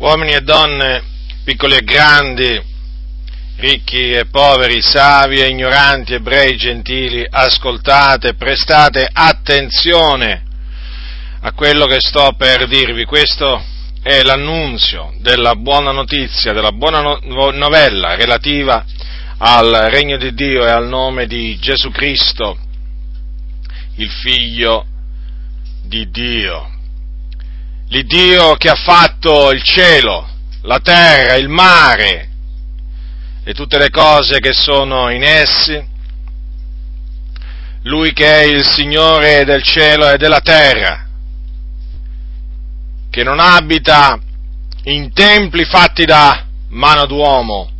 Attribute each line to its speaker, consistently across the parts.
Speaker 1: uomini e donne, piccoli e grandi, ricchi e poveri, savi e ignoranti, ebrei, gentili, ascoltate, prestate attenzione a quello che sto per dirvi. Questo è l'annunzio della buona notizia, della buona no- novella relativa al regno di Dio e al nome di Gesù Cristo, il figlio di Dio l'Iddio che ha fatto il cielo, la terra, il mare e tutte le cose che sono in essi, Lui che è il Signore del cielo e della terra, che non abita in templi fatti da mano d'uomo,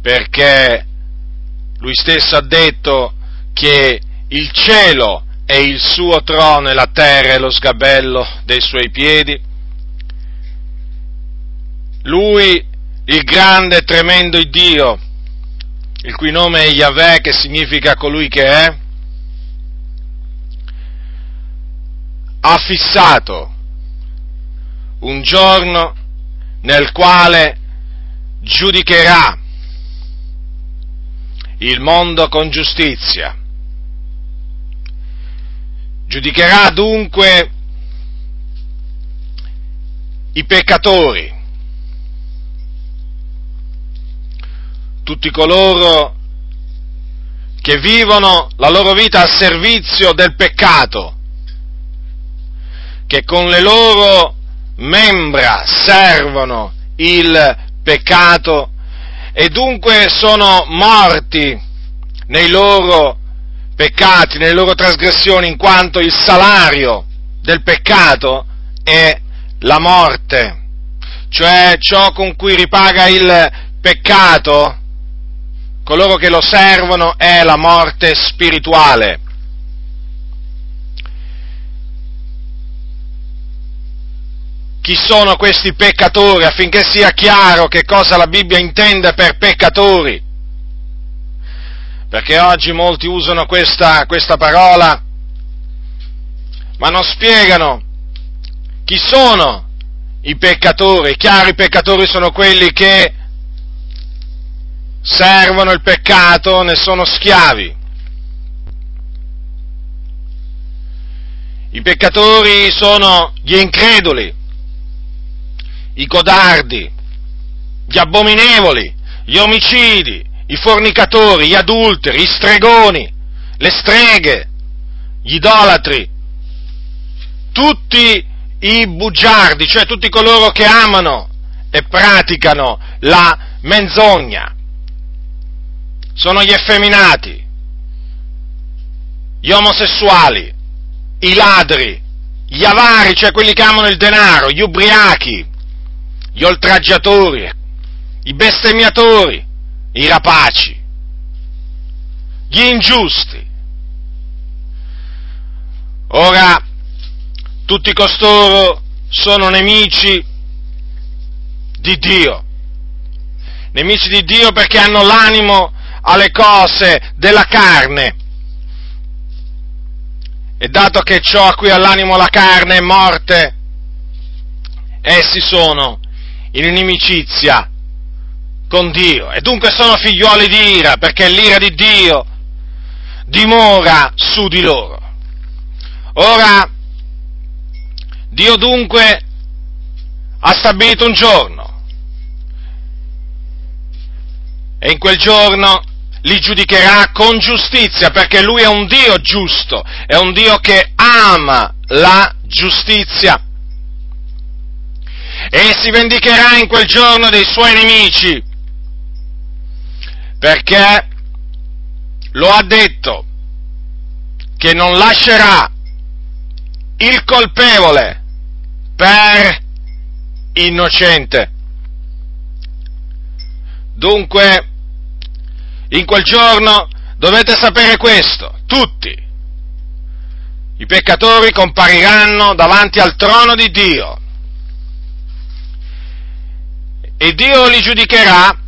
Speaker 1: perché Lui stesso ha detto che il cielo è il suo trono e la terra è lo sgabello dei suoi piedi. Lui, il grande e tremendo Dio, il cui nome è Yahweh, che significa colui che è, ha fissato un giorno nel quale giudicherà il mondo con giustizia Giudicherà dunque i peccatori, tutti coloro che vivono la loro vita al servizio del peccato, che con le loro membra servono il peccato e dunque sono morti nei loro peccati, nelle loro trasgressioni, in quanto il salario del peccato è la morte, cioè ciò con cui ripaga il peccato, coloro che lo servono, è la morte spirituale. Chi sono questi peccatori affinché sia chiaro che cosa la Bibbia intende per peccatori? Perché oggi molti usano questa, questa parola, ma non spiegano chi sono i peccatori. È chiaro, i peccatori sono quelli che servono il peccato, ne sono schiavi. I peccatori sono gli increduli, i codardi, gli abominevoli, gli omicidi, i fornicatori, gli adulteri, gli stregoni, le streghe, gli idolatri, tutti i bugiardi, cioè tutti coloro che amano e praticano la menzogna. Sono gli effeminati, gli omosessuali, i ladri, gli avari, cioè quelli che amano il denaro, gli ubriachi, gli oltraggiatori, i bestemmiatori, i rapaci, gli ingiusti. Ora, tutti costoro sono nemici di Dio, nemici di Dio perché hanno l'animo alle cose della carne. E dato che ciò a cui ha l'animo la carne è morte, essi sono in inimicizia con Dio. E dunque sono figliuoli di ira perché l'ira di Dio dimora su di loro. Ora, Dio dunque ha stabilito un giorno. E in quel giorno li giudicherà con giustizia perché Lui è un Dio giusto, è un Dio che ama la giustizia. E si vendicherà in quel giorno dei suoi nemici perché lo ha detto che non lascerà il colpevole per innocente. Dunque, in quel giorno dovete sapere questo, tutti. I peccatori compariranno davanti al trono di Dio e Dio li giudicherà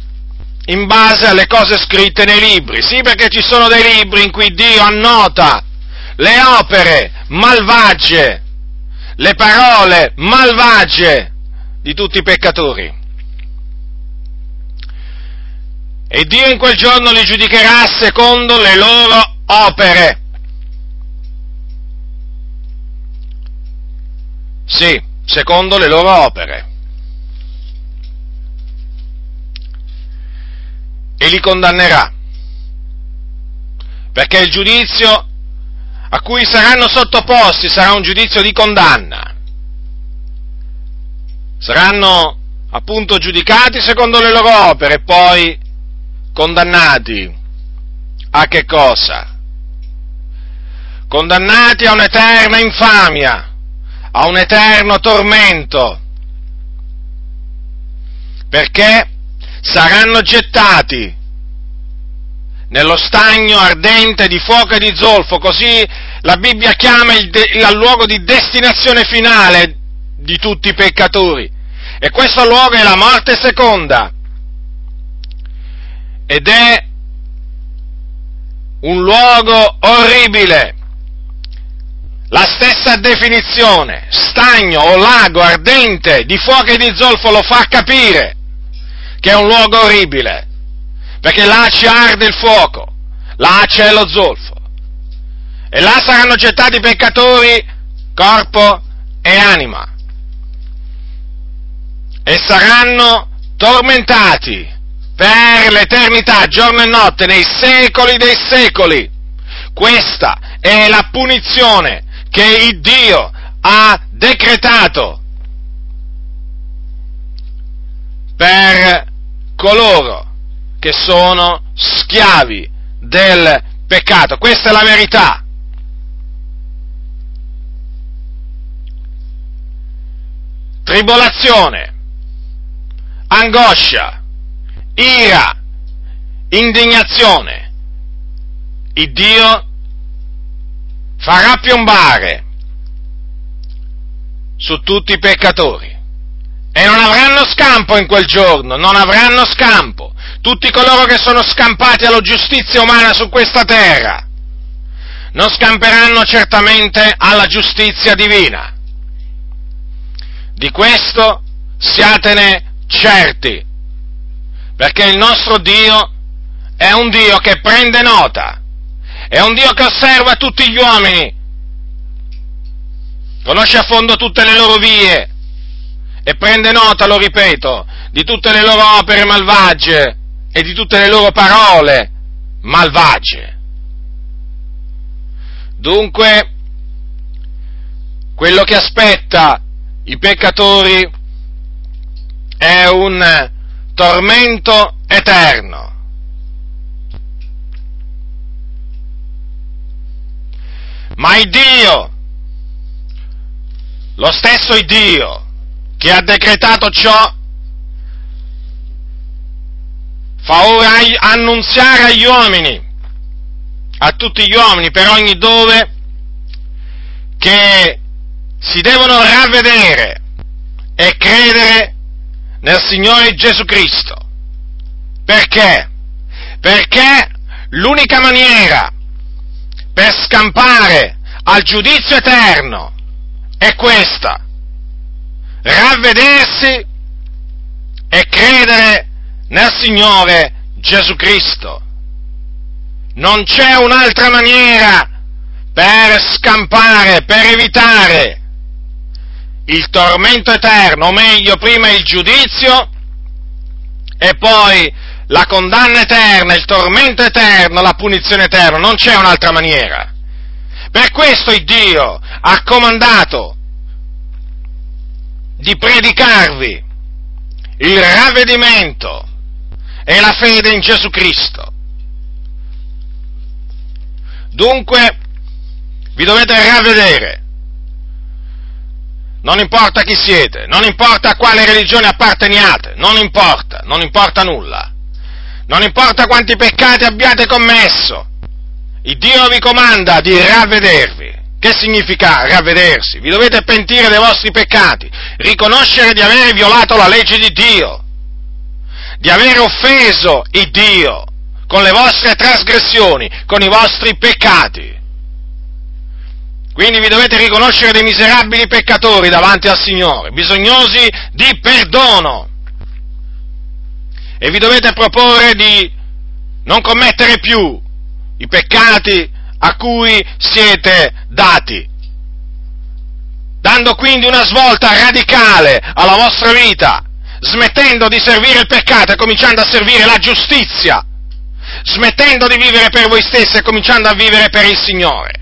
Speaker 1: in base alle cose scritte nei libri. Sì, perché ci sono dei libri in cui Dio annota le opere malvagie, le parole malvagie di tutti i peccatori. E Dio in quel giorno li giudicherà secondo le loro opere. Sì, secondo le loro opere. E li condannerà. Perché il giudizio a cui saranno sottoposti sarà un giudizio di condanna. Saranno appunto giudicati secondo le loro opere e poi condannati a che cosa? Condannati a un'eterna infamia, a un eterno tormento, perché saranno gettati nello stagno ardente di fuoco e di zolfo, così la Bibbia chiama il, de- il luogo di destinazione finale di tutti i peccatori. E questo luogo è la morte seconda. Ed è un luogo orribile. La stessa definizione, stagno o lago ardente di fuoco e di zolfo, lo fa capire che è un luogo orribile perché là ci arde il fuoco, là c'è lo zolfo, e là saranno gettati i peccatori, corpo e anima, e saranno tormentati per l'eternità, giorno e notte, nei secoli dei secoli. Questa è la punizione che Dio ha decretato per coloro che sono schiavi del peccato. Questa è la verità. Tribolazione, angoscia, ira, indignazione. Il Dio farà piombare su tutti i peccatori e non avranno scampo in quel giorno, non avranno scampo tutti coloro che sono scampati alla giustizia umana su questa terra non scamperanno certamente alla giustizia divina. Di questo siatene certi, perché il nostro Dio è un Dio che prende nota, è un Dio che osserva tutti gli uomini, conosce a fondo tutte le loro vie e prende nota, lo ripeto, di tutte le loro opere malvagie e di tutte le loro parole malvagie. Dunque, quello che aspetta i peccatori è un tormento eterno. Ma il Dio, lo stesso Dio che ha decretato ciò, fa ora annunziare agli uomini, a tutti gli uomini per ogni dove, che si devono ravvedere e credere nel Signore Gesù Cristo. Perché? Perché l'unica maniera per scampare al giudizio eterno è questa, ravvedersi e credere nel Signore Gesù Cristo. Non c'è un'altra maniera per scampare, per evitare il tormento eterno, o meglio, prima il giudizio e poi la condanna eterna, il tormento eterno, la punizione eterna. Non c'è un'altra maniera. Per questo il Dio ha comandato di predicarvi il ravvedimento è la fede in Gesù Cristo. Dunque, vi dovete ravvedere. Non importa chi siete, non importa a quale religione apparteniate, non importa, non importa nulla. Non importa quanti peccati abbiate commesso. Il Dio vi comanda di ravvedervi. Che significa ravvedersi? Vi dovete pentire dei vostri peccati, riconoscere di aver violato la legge di Dio di aver offeso il Dio con le vostre trasgressioni, con i vostri peccati. Quindi vi dovete riconoscere dei miserabili peccatori davanti al Signore, bisognosi di perdono. E vi dovete proporre di non commettere più i peccati a cui siete dati, dando quindi una svolta radicale alla vostra vita, smettendo di servire il peccato e cominciando a servire la giustizia, smettendo di vivere per voi stessi e cominciando a vivere per il Signore.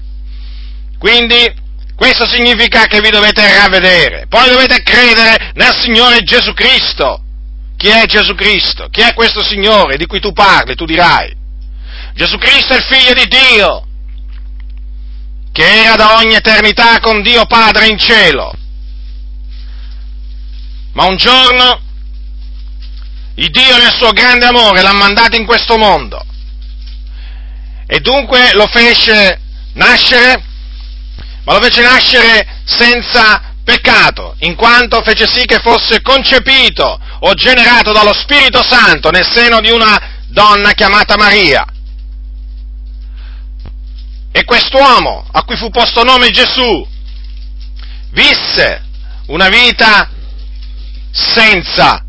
Speaker 1: Quindi questo significa che vi dovete ravvedere, poi dovete credere nel Signore Gesù Cristo. Chi è Gesù Cristo? Chi è questo Signore di cui tu parli? Tu dirai. Gesù Cristo è il figlio di Dio, che era da ogni eternità con Dio Padre in cielo. Ma un giorno il Dio nel suo grande amore l'ha mandato in questo mondo e dunque lo fece nascere ma lo fece nascere senza peccato, in quanto fece sì che fosse concepito o generato dallo Spirito Santo nel seno di una donna chiamata Maria. E quest'uomo, a cui fu posto nome Gesù, visse una vita senza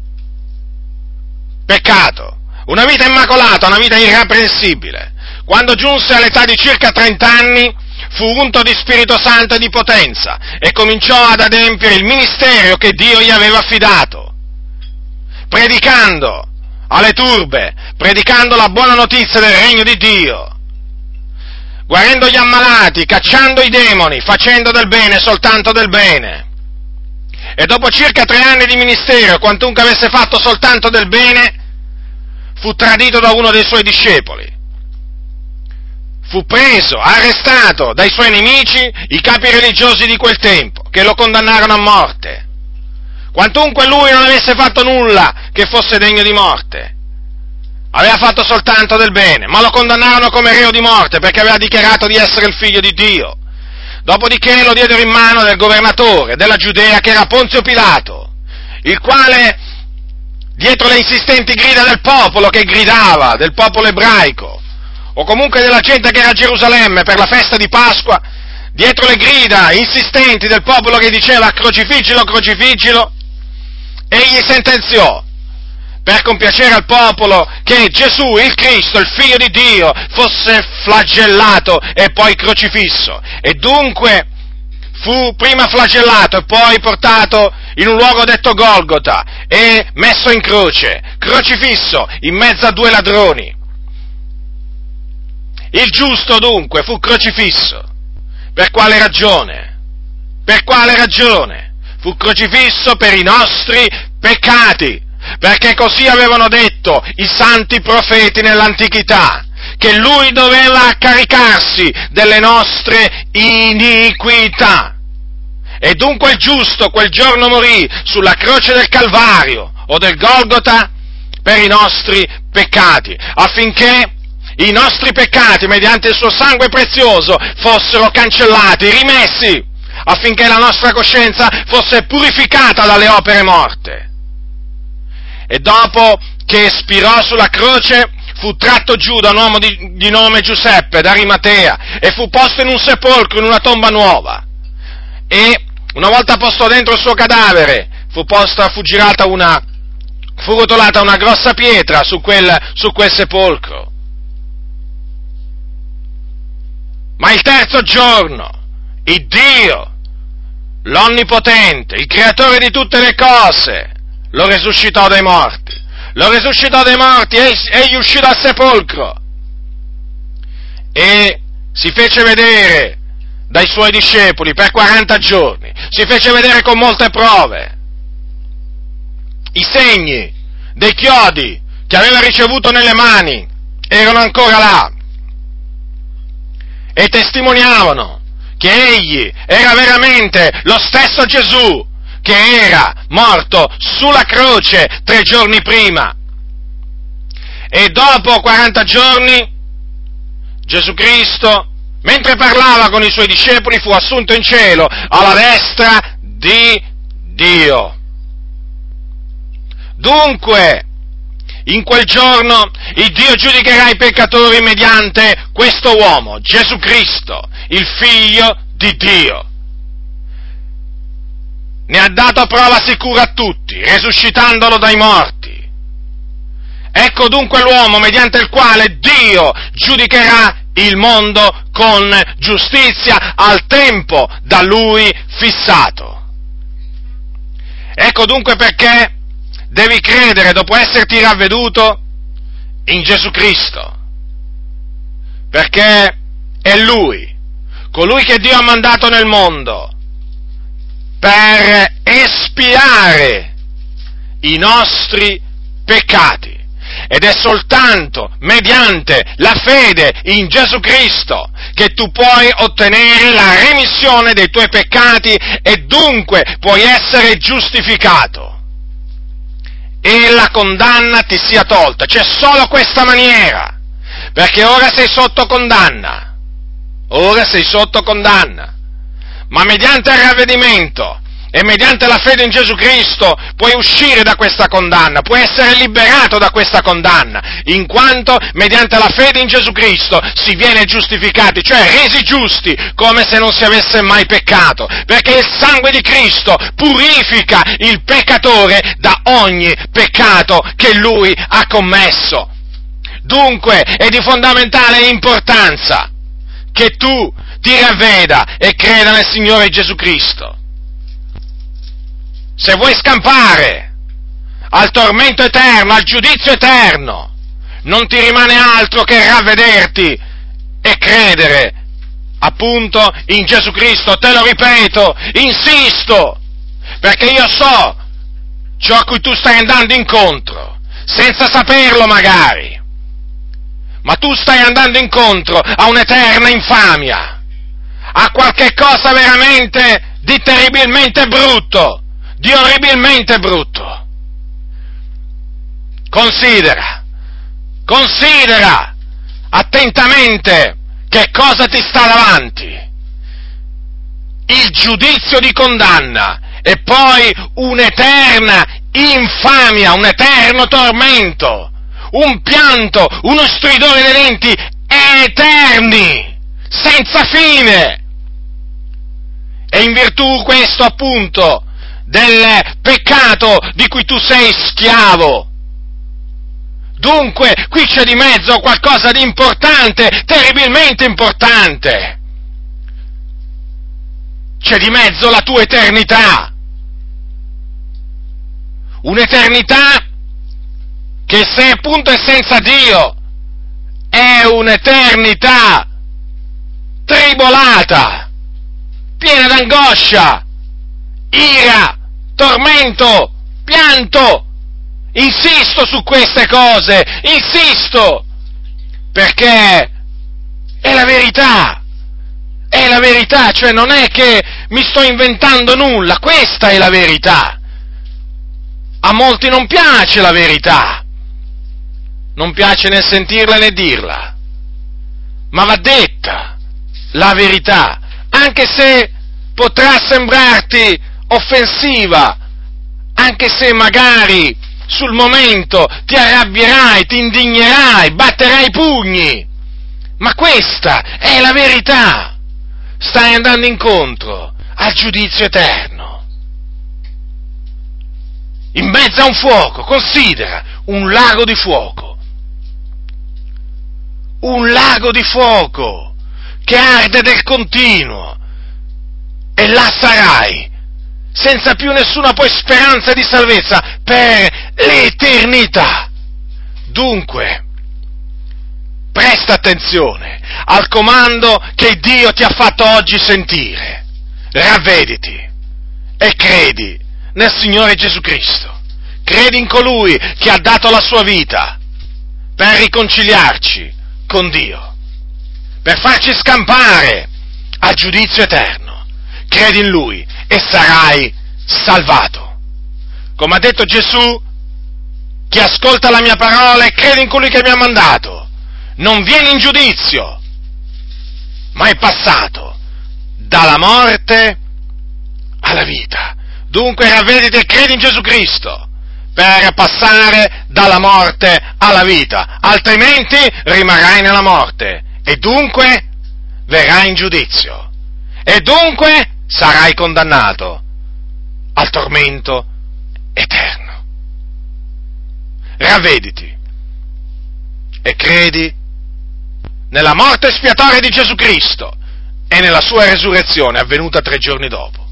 Speaker 1: peccato, una vita immacolata, una vita irreprensibile. Quando giunse all'età di circa 30 anni, fu unto di Spirito Santo e di potenza e cominciò ad adempiere il ministero che Dio gli aveva affidato, predicando alle turbe, predicando la buona notizia del regno di Dio, guarendo gli ammalati, cacciando i demoni, facendo del bene soltanto del bene. E dopo circa tre anni di ministero, quantunque avesse fatto soltanto del bene, fu tradito da uno dei suoi discepoli fu preso, arrestato dai suoi nemici, i capi religiosi di quel tempo, che lo condannarono a morte. Quantunque lui non avesse fatto nulla che fosse degno di morte, aveva fatto soltanto del bene, ma lo condannarono come reo di morte perché aveva dichiarato di essere il figlio di Dio. Dopodiché lo diedero in mano del governatore della Giudea che era Ponzio Pilato, il quale, dietro le insistenti grida del popolo che gridava, del popolo ebraico, o comunque della gente che era a Gerusalemme per la festa di Pasqua, dietro le grida insistenti del popolo che diceva crocifiggilo, crocifiggilo, egli sentenziò per compiacere al popolo che Gesù, il Cristo, il figlio di Dio, fosse flagellato e poi crocifisso. E dunque fu prima flagellato e poi portato in un luogo detto Golgota e messo in croce, crocifisso in mezzo a due ladroni. Il giusto dunque fu crocifisso. Per quale ragione? Per quale ragione? Fu crocifisso per i nostri peccati, perché così avevano detto i santi profeti nell'antichità, che lui doveva caricarsi delle nostre iniquità. E dunque il giusto quel giorno morì sulla croce del Calvario o del Golgota per i nostri peccati, affinché i nostri peccati mediante il suo sangue prezioso fossero cancellati, rimessi, affinché la nostra coscienza fosse purificata dalle opere morte. E dopo che espirò sulla croce, fu tratto giù da un uomo di, di nome Giuseppe, da Rimatea, e fu posto in un sepolcro, in una tomba nuova. E una volta posto dentro il suo cadavere, fu posta, fu girata una, fu rotolata una grossa pietra su quel, su quel sepolcro. Ma il terzo giorno, il Dio, l'Onnipotente, il Creatore di tutte le cose, lo resuscitò dai morti. Lo resuscitò dai morti, egli uscì dal sepolcro e si fece vedere dai suoi discepoli per 40 giorni, si fece vedere con molte prove. I segni dei chiodi che aveva ricevuto nelle mani erano ancora là e testimoniavano che egli era veramente lo stesso Gesù che era morto sulla croce tre giorni prima. E dopo 40 giorni Gesù Cristo, mentre parlava con i suoi discepoli, fu assunto in cielo alla destra di Dio. Dunque, in quel giorno il Dio giudicherà i peccatori mediante questo uomo, Gesù Cristo, il figlio di Dio. Ne ha dato prova sicura a tutti, resuscitandolo dai morti. Ecco dunque l'uomo mediante il quale Dio giudicherà il mondo con giustizia al tempo da lui fissato. Ecco dunque perché devi credere, dopo esserti ravveduto, in Gesù Cristo, perché è Lui, colui che Dio ha mandato nel mondo, per espiare i nostri peccati. Ed è soltanto mediante la fede in Gesù Cristo che tu puoi ottenere la remissione dei tuoi peccati e dunque puoi essere giustificato. E la condanna ti sia tolta. C'è solo questa maniera. Perché ora sei sotto condanna. Ora sei sotto condanna. Ma mediante il ravvedimento e mediante la fede in Gesù Cristo puoi uscire da questa condanna, puoi essere liberato da questa condanna, in quanto mediante la fede in Gesù Cristo si viene giustificati, cioè resi giusti come se non si avesse mai peccato, perché il sangue di Cristo purifica il peccatore da ogni peccato che lui ha commesso. Dunque è di fondamentale importanza che tu ti ravveda e creda nel Signore Gesù Cristo. Se vuoi scampare al tormento eterno, al giudizio eterno, non ti rimane altro che ravvederti e credere appunto in Gesù Cristo, te lo ripeto, insisto, perché io so ciò a cui tu stai andando incontro, senza saperlo magari, ma tu stai andando incontro a un'eterna infamia, a qualche cosa veramente di terribilmente brutto, di orribilmente brutto. Considera, considera attentamente che cosa ti sta davanti. Il giudizio di condanna e poi un'eterna infamia, un eterno tormento, un pianto, uno stridore dei denti eterni, senza fine. E in virtù questo appunto del peccato di cui tu sei schiavo. Dunque, qui c'è di mezzo qualcosa di importante, terribilmente importante. C'è di mezzo la tua eternità. Un'eternità che se appunto è senza Dio è un'eternità tribolata, piena d'angoscia, ira, tormento, pianto. Insisto su queste cose, insisto, perché è la verità, è la verità, cioè non è che mi sto inventando nulla, questa è la verità. A molti non piace la verità, non piace né sentirla né dirla, ma va detta la verità, anche se potrà sembrarti offensiva, anche se magari sul momento ti arrabbierai, ti indignerai, batterai i pugni. Ma questa è la verità. Stai andando incontro al giudizio eterno. In mezzo a un fuoco, considera un lago di fuoco. Un lago di fuoco che arde del continuo. E là sarai senza più nessuna poi speranza di salvezza per l'eternità. Dunque, presta attenzione al comando che Dio ti ha fatto oggi sentire. Ravvediti e credi nel Signore Gesù Cristo. Credi in colui che ha dato la sua vita per riconciliarci con Dio, per farci scampare al giudizio eterno. Credi in Lui e sarai salvato. Come ha detto Gesù, chi ascolta la mia parola e crede in colui che mi ha mandato, non viene in giudizio, ma è passato dalla morte alla vita. Dunque ravvediti e credi in Gesù Cristo per passare dalla morte alla vita, altrimenti rimarrai nella morte e dunque verrai in giudizio e dunque sarai condannato al tormento eterno. Ravvediti e credi nella morte espiatoria di Gesù Cristo e nella sua resurrezione avvenuta tre giorni dopo.